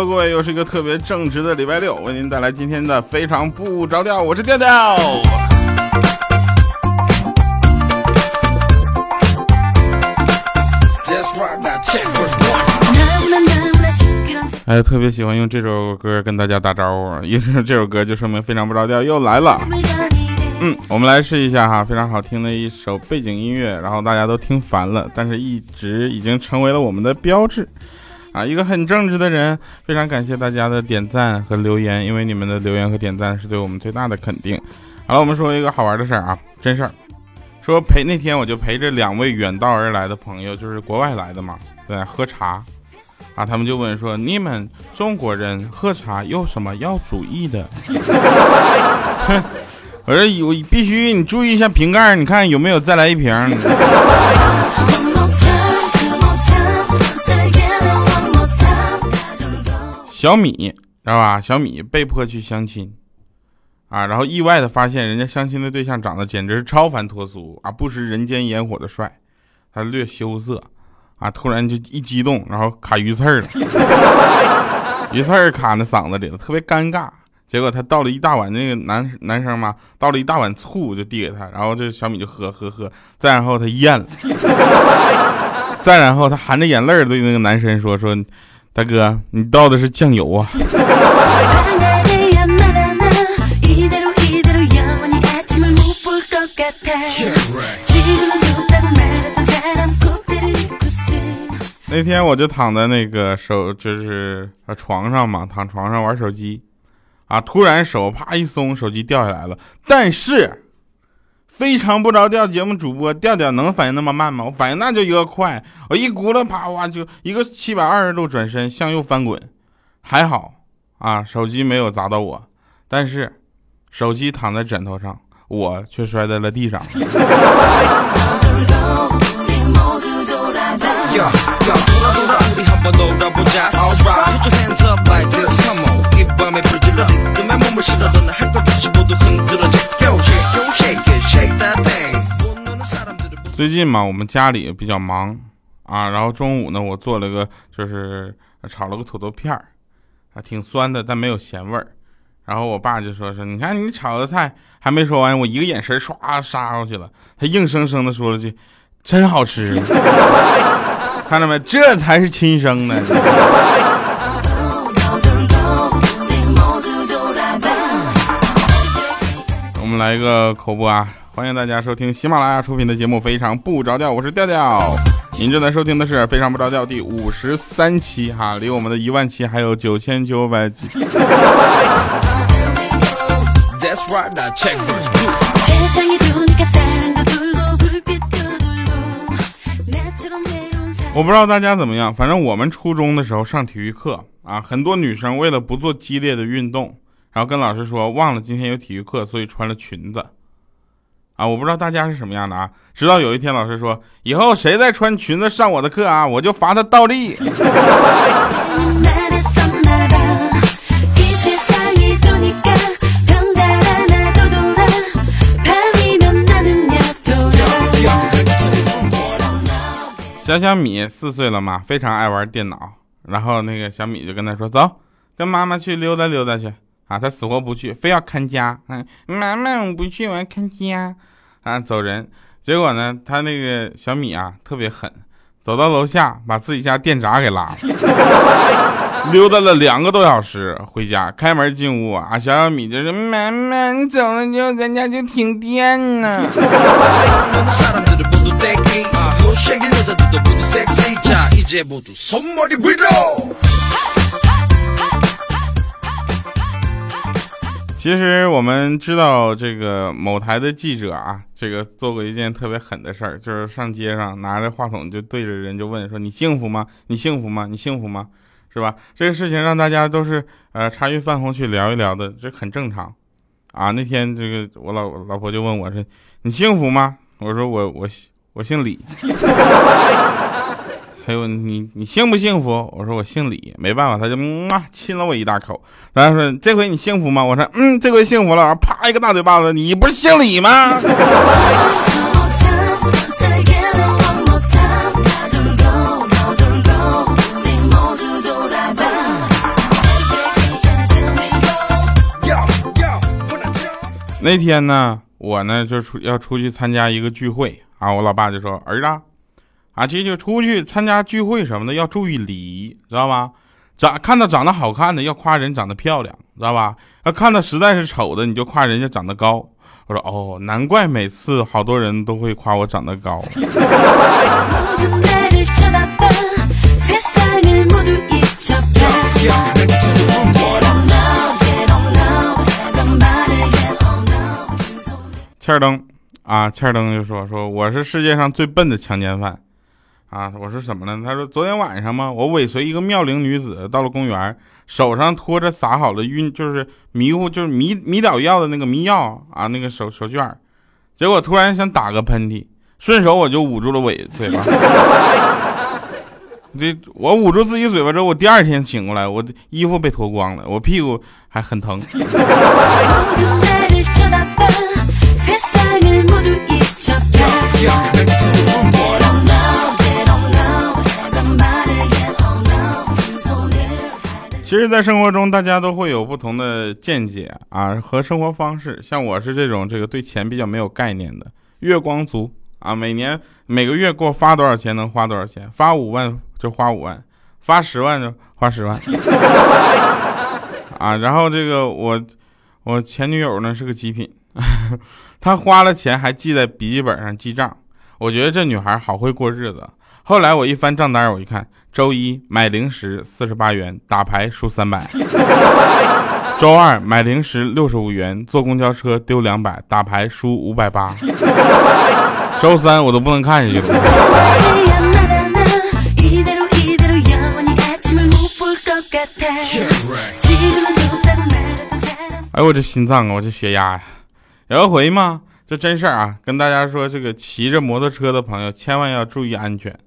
Hello，各位，又是一个特别正直的礼拜六，为您带来今天的非常不着调，我是调调。哎，特别喜欢用这首歌跟大家打招呼，因为这首歌就说明非常不着调又来了。嗯，我们来试一下哈，非常好听的一首背景音乐，然后大家都听烦了，但是一直已经成为了我们的标志啊。一个很正直的人，非常感谢大家的点赞和留言，因为你们的留言和点赞是对我们最大的肯定。好了，我们说一个好玩的事儿啊，真事儿，说陪那天我就陪着两位远道而来的朋友，就是国外来的嘛，在喝茶啊，他们就问说，你们中国人喝茶有什么要注意的？我说有必须你注意一下瓶盖，你看有没有再来一瓶。小米知道吧？小米被迫去相亲。啊，然后意外的发现人家相亲的对象长得简直是超凡脱俗啊，不食人间烟火的帅，他略羞涩啊，突然就一激动，然后卡鱼刺儿了，鱼刺儿卡那嗓子里了，特别尴尬。结果他倒了一大碗，那个男男生嘛，倒了一大碗醋就递给他，然后这小米就喝喝喝，再然后他咽了，再然后他含着眼泪对那个男生说说，大哥，你倒的是酱油啊。那天我就躺在那个手就是床上嘛，躺床上玩手机。啊！突然手啪一松，手机掉下来了。但是非常不着调，节目主播调调能反应那么慢吗？我反应那就一个快，我一咕噜啪哇就一个七百二十度转身向右翻滚，还好啊，手机没有砸到我，但是手机躺在枕头上，我却摔在了地上。最近嘛，我们家里比较忙啊，然后中午呢，我做了个就是炒了个土豆片儿，还挺酸的，但没有咸味儿。然后我爸就说是，你看你炒的菜还没说完，我一个眼神唰杀过去了，他硬生生的说了句，真好吃。看到没，这才是亲生的。我们来一个口播啊！欢迎大家收听喜马拉雅出品的节目《非常不着调》，我是调调。您正在收听的是《非常不着调》第五十三期哈，离我们的一万期还有九千九百。我不知道大家怎么样，反正我们初中的时候上体育课啊，很多女生为了不做激烈的运动。然后跟老师说忘了今天有体育课，所以穿了裙子，啊，我不知道大家是什么样的啊。直到有一天老师说，以后谁再穿裙子上我的课啊，我就罚他倒立。小小米四岁了嘛，非常爱玩电脑。然后那个小米就跟他说，走，跟妈妈去溜达溜达去。啊，他死活不去，非要看家。嗯，妈妈，我不去，我要看家。啊，走人。结果呢，他那个小米啊，特别狠，走到楼下，把自己家电闸给拉了，溜达了两个多小时，回家开门进屋啊，小小米就说：“妈妈，你走了之后，咱家就停电了。” 其实我们知道，这个某台的记者啊，这个做过一件特别狠的事儿，就是上街上拿着话筒就对着人就问说：“你幸福吗？你幸福吗？你幸福吗？是吧？”这个事情让大家都是呃茶余饭后去聊一聊的，这很正常啊。那天这个我老老婆就问我说：“你幸福吗？”我说：“我我我姓李。”他说你你幸不幸福？我说我姓李，没办法，他就嗯啊亲了我一大口。然后说这回你幸福吗？我说嗯，这回幸福了。啪一个大嘴巴子，你不是姓李吗？那天呢，我呢就出要出去参加一个聚会啊，我老爸就说儿子。啊，这就出去参加聚会什么的要注意礼仪，知道吧？长看到长得好看的要夸人长得漂亮，知道吧？要看到实在是丑的你就夸人家长得高。我说哦，难怪每次好多人都会夸我长得高。欠儿登啊，欠儿登就说说我是世界上最笨的强奸犯啊！我说什么呢？他说昨天晚上嘛，我尾随一个妙龄女子到了公园，手上托着撒好了晕，就是迷糊，就是迷迷倒药的那个迷药啊，那个手手绢结果突然想打个喷嚏，顺手我就捂住了尾嘴巴。这我捂住自己嘴巴之后，我第二天醒过来，我的衣服被脱光了，我屁股还很疼。其实，在生活中，大家都会有不同的见解啊和生活方式。像我是这种这个对钱比较没有概念的月光族啊，每年每个月给我发多少钱能花多少钱，发五万就花五万，发十万就花十万 啊。然后这个我我前女友呢是个极品，她花了钱还记在笔记本上记账，我觉得这女孩好会过日子。后来我一翻账单，我一看，周一买零食四十八元，打牌输三百；周二买零食六十五元，坐公交车丢两百，打牌输五百八；周三我都不能看下去了。哎我这心脏啊，我这血压呀！有一回嘛，这真事儿啊，跟大家说，这个骑着摩托车的朋友千万要注意安全。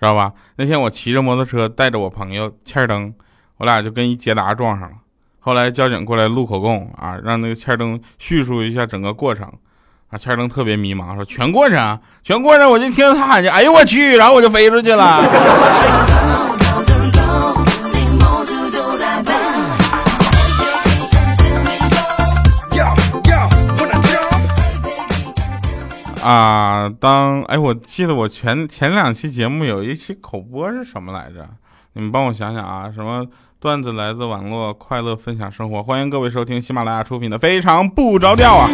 知道吧？那天我骑着摩托车带着我朋友欠灯，我俩就跟一捷达撞上了。后来交警过来录口供啊，让那个欠灯叙述一下整个过程。啊，欠灯特别迷茫，说全过程，全过程，我就听他喊着，哎呦我去，然后我就飞出去了。啊，当哎，我记得我前前两期节目有一期口播是什么来着？你们帮我想想啊，什么段子来自网络，快乐分享生活，欢迎各位收听喜马拉雅出品的《非常不着调》啊。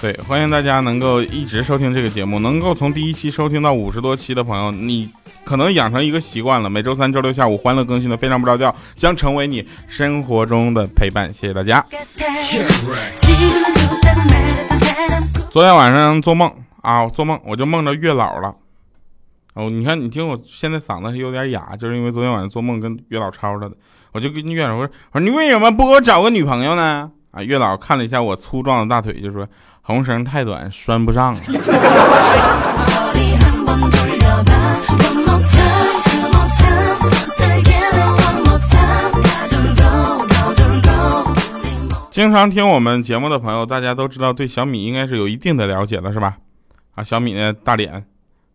对，欢迎大家能够一直收听这个节目，能够从第一期收听到五十多期的朋友，你可能养成一个习惯了，每周三、周六下午欢乐更新的《非常不着调》将成为你生活中的陪伴。谢谢大家。昨天晚上做梦啊，做梦我就梦着月老了。哦，你看，你听我现在嗓子还有点哑，就是因为昨天晚上做梦跟月老吵了的。我就跟月老说：“我说你为什么不给我找个女朋友呢？”啊，月老看了一下我粗壮的大腿，就说：“红绳太短，拴不上。”经常听我们节目的朋友，大家都知道对小米应该是有一定的了解了，是吧？啊，小米的大脸，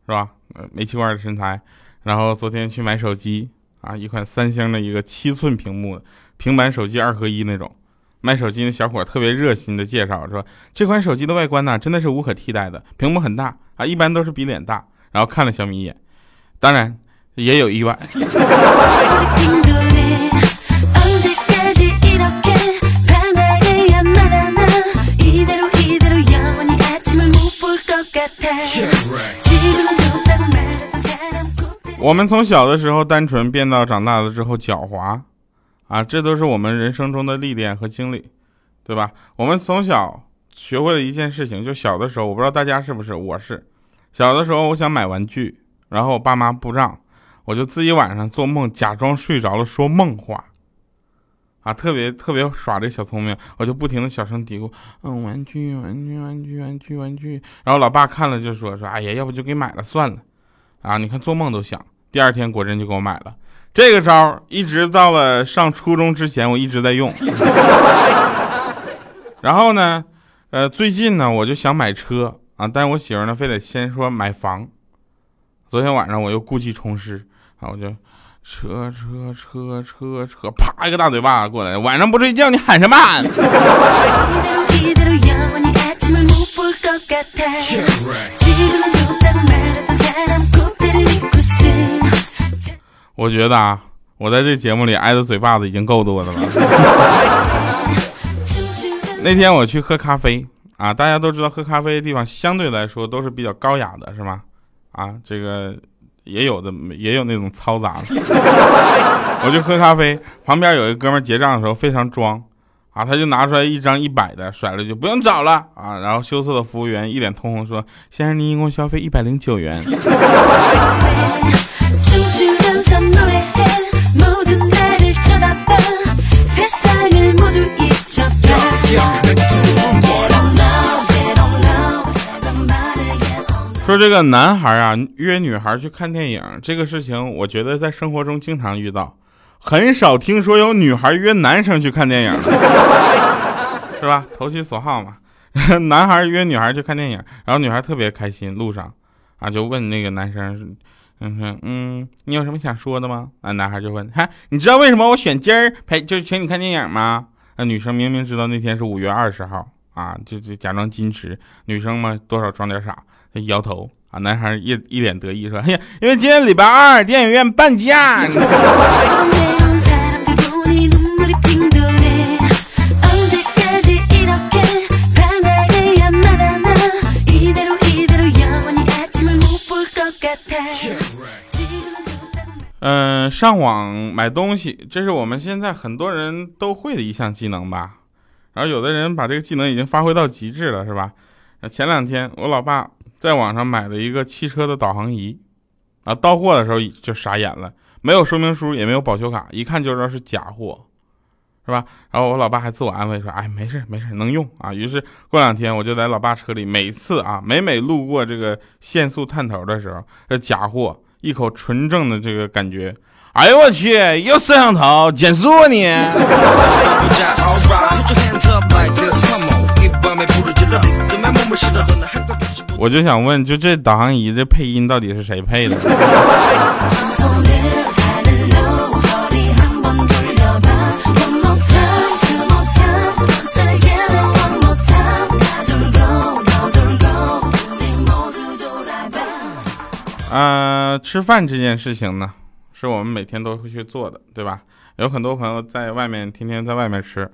是吧？煤气罐的身材，然后昨天去买手机，啊，一款三星的一个七寸屏幕平板手机二合一那种。卖手机的小伙特别热心的介绍说，这款手机的外观呢，真的是无可替代的，屏幕很大啊，一般都是比脸大。然后看了小米一眼，当然也有意外。我们从小的时候单纯变到长大了之后狡猾，啊，这都是我们人生中的历练和经历，对吧？我们从小学会了一件事情，就小的时候，我不知道大家是不是，我是小的时候，我想买玩具，然后我爸妈不让，我就自己晚上做梦，假装睡着了说梦话。啊，特别特别耍这小聪明，我就不停的小声嘀咕，嗯，玩具，玩具，玩具，玩具，玩具。然后老爸看了就说说，哎呀，要不就给买了算了。啊，你看做梦都想。第二天果真就给我买了。这个招一直到了上初中之前，我一直在用。然后呢，呃，最近呢，我就想买车啊，但我媳妇呢，非得先说买房。昨天晚上我又故技重施啊，我就车车车车车，啪一个大嘴巴过来，晚上不睡觉你喊什么喊？我觉得啊，我在这节目里挨的嘴巴子已经够多的了。那天我去喝咖啡啊，大家都知道喝咖啡的地方相对来说都是比较高雅的，是吗？啊，这个也有的也有那种嘈杂的。我就喝咖啡，旁边有一哥们结账的时候非常装啊，他就拿出来一张一百的，甩了就不用找了啊，然后羞涩的服务员一脸通红说：“先生，您一共消费一百零九元。” 说这个男孩啊约女孩去看电影这个事情，我觉得在生活中经常遇到，很少听说有女孩约男生去看电影，是吧？投其所好嘛。男孩约女孩去看电影，然后女孩特别开心，路上啊就问那个男生。嗯哼，嗯，你有什么想说的吗？啊，男孩就问，嗨，你知道为什么我选今儿陪，就是请你看电影吗？那女生明明知道那天是五月二十号啊，就就假装矜持，女生嘛，多少装点傻，摇头啊。男孩一一脸得意说，哎呀，因为今天礼拜二，电影院半价。嗯，上网买东西，这是我们现在很多人都会的一项技能吧。然后有的人把这个技能已经发挥到极致了，是吧？前两天我老爸在网上买了一个汽车的导航仪，啊，到货的时候就傻眼了，没有说明书，也没有保修卡，一看就知道是假货，是吧？然后我老爸还自我安慰说：“哎，没事没事，能用啊。”于是过两天我就在老爸车里，每次啊，每每路过这个限速探头的时候，这假货。一口纯正的这个感觉，哎呦我去，有摄像头减速啊你！我就想问，就这导航仪的配音到底是谁配的？呃，吃饭这件事情呢，是我们每天都会去做的，对吧？有很多朋友在外面天天在外面吃，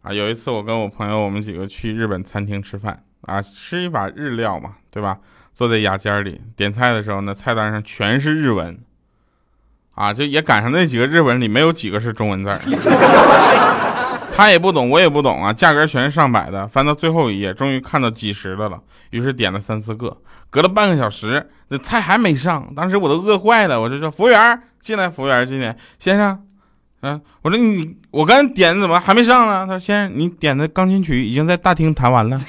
啊，有一次我跟我朋友，我们几个去日本餐厅吃饭，啊，吃一把日料嘛，对吧？坐在雅间里点菜的时候呢，菜单上全是日文，啊，就也赶上那几个日文里没有几个是中文字他也不懂，我也不懂啊，价格全是上百的，翻到最后一页，终于看到几十的了，于是点了三四个，隔了半个小时，那菜还没上，当时我都饿坏了，我就说服务员进来，服务员进来，先生，嗯，我说你我刚点的怎么还没上呢？他说先生，你点的钢琴曲已经在大厅弹完了。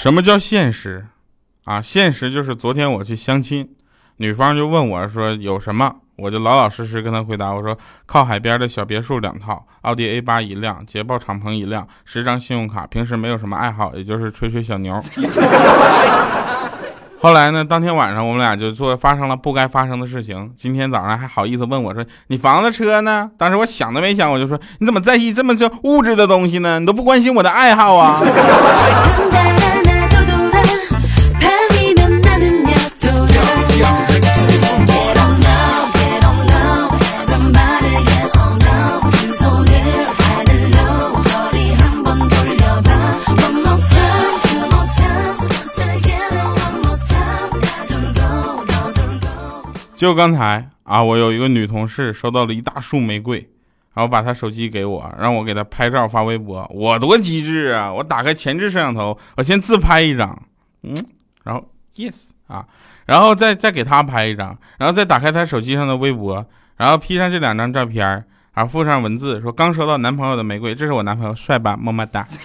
什么叫现实？啊，现实就是昨天我去相亲，女方就问我说有什么，我就老老实实跟她回答，我说靠海边的小别墅两套，奥迪 A 八一辆，捷豹敞篷一辆，十张信用卡，平时没有什么爱好，也就是吹吹小牛。后来呢，当天晚上我们俩就做发生了不该发生的事情。今天早上还好意思问我说你房子车呢？当时我想都没想，我就说你怎么在意这么这物质的东西呢？你都不关心我的爱好啊？就刚才啊，我有一个女同事收到了一大束玫瑰，然后把她手机给我，让我给她拍照发微博。我多机智啊！我打开前置摄像头，我先自拍一张，嗯，然后 yes 啊，然后再再给她拍一张，然后再打开她手机上的微博，然后 P 上这两张照片，然后附上文字说刚收到男朋友的玫瑰，这是我男朋友，帅吧，么么哒。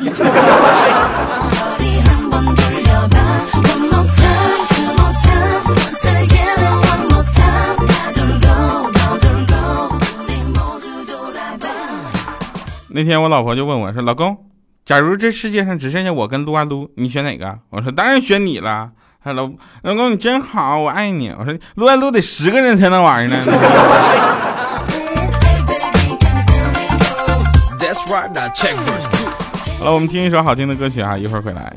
那天我老婆就问我说：“老公，假如这世界上只剩下我跟撸啊撸，你选哪个？”我说：“当然选你了。”他老老公你真好，我爱你。我说：“撸啊撸得十个人才能玩呢。”好了，我们听一首好听的歌曲啊，一会儿回来。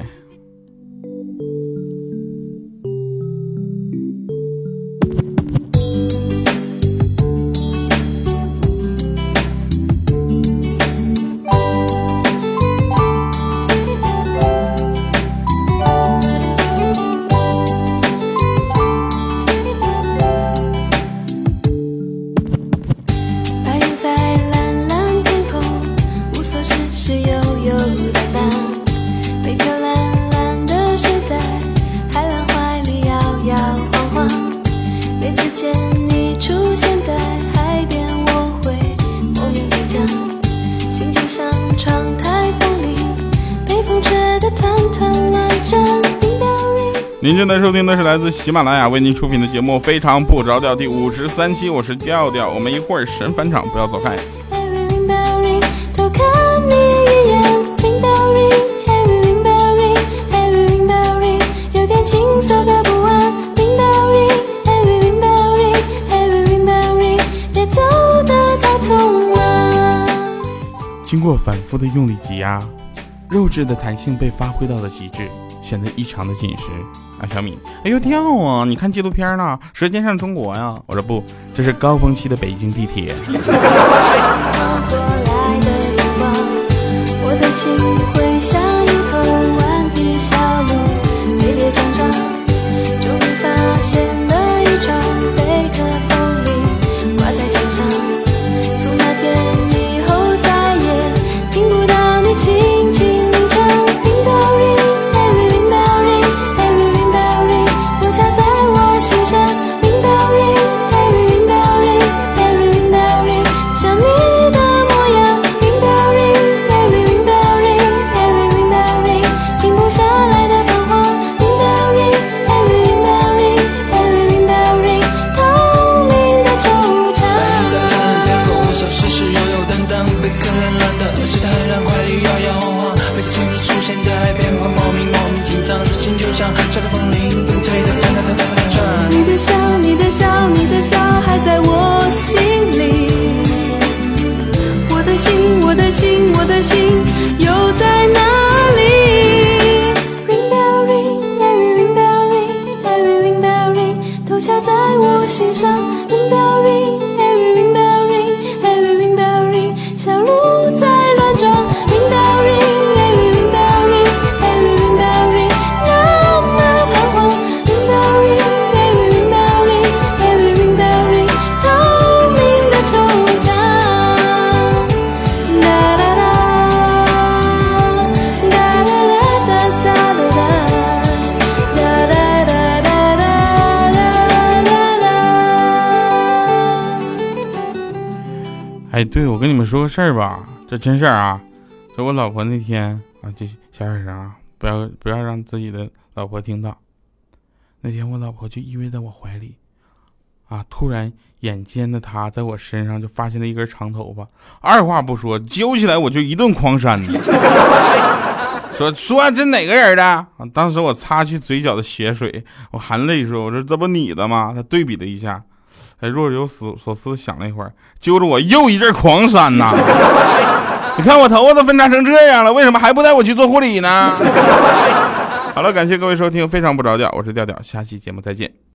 您正在收听的是来自喜马拉雅为您出品的节目《非常不着调》第五十三期，我是调调，我们一会儿神返场，不要走开。经过反复的用力挤压，肉质的弹性被发挥到了极致，显得异常的紧实。啊，小米，哎呦跳啊！你看纪录片呢，《舌尖上中国》呀。我说不，这是高峰期的北京地铁。哎，对，我跟你们说个事儿吧，这真事儿啊。就我老婆那天啊，就小点声啊，不要不要让自己的老婆听到。那天我老婆就依偎在我怀里，啊，突然眼尖的她在我身上就发现了一根长头发，二话不说揪起来我就一顿狂扇。说说这哪个人的？啊，当时我擦去嘴角的血水，我含泪说：“我说这不你的吗？”他对比了一下。哎，若有思所思想了一会儿，揪着我又一阵狂扇呐！你看我头发都分叉成这样了，为什么还不带我去做护理呢？好了，感谢各位收听，非常不着调，我是调调，下期节目再见。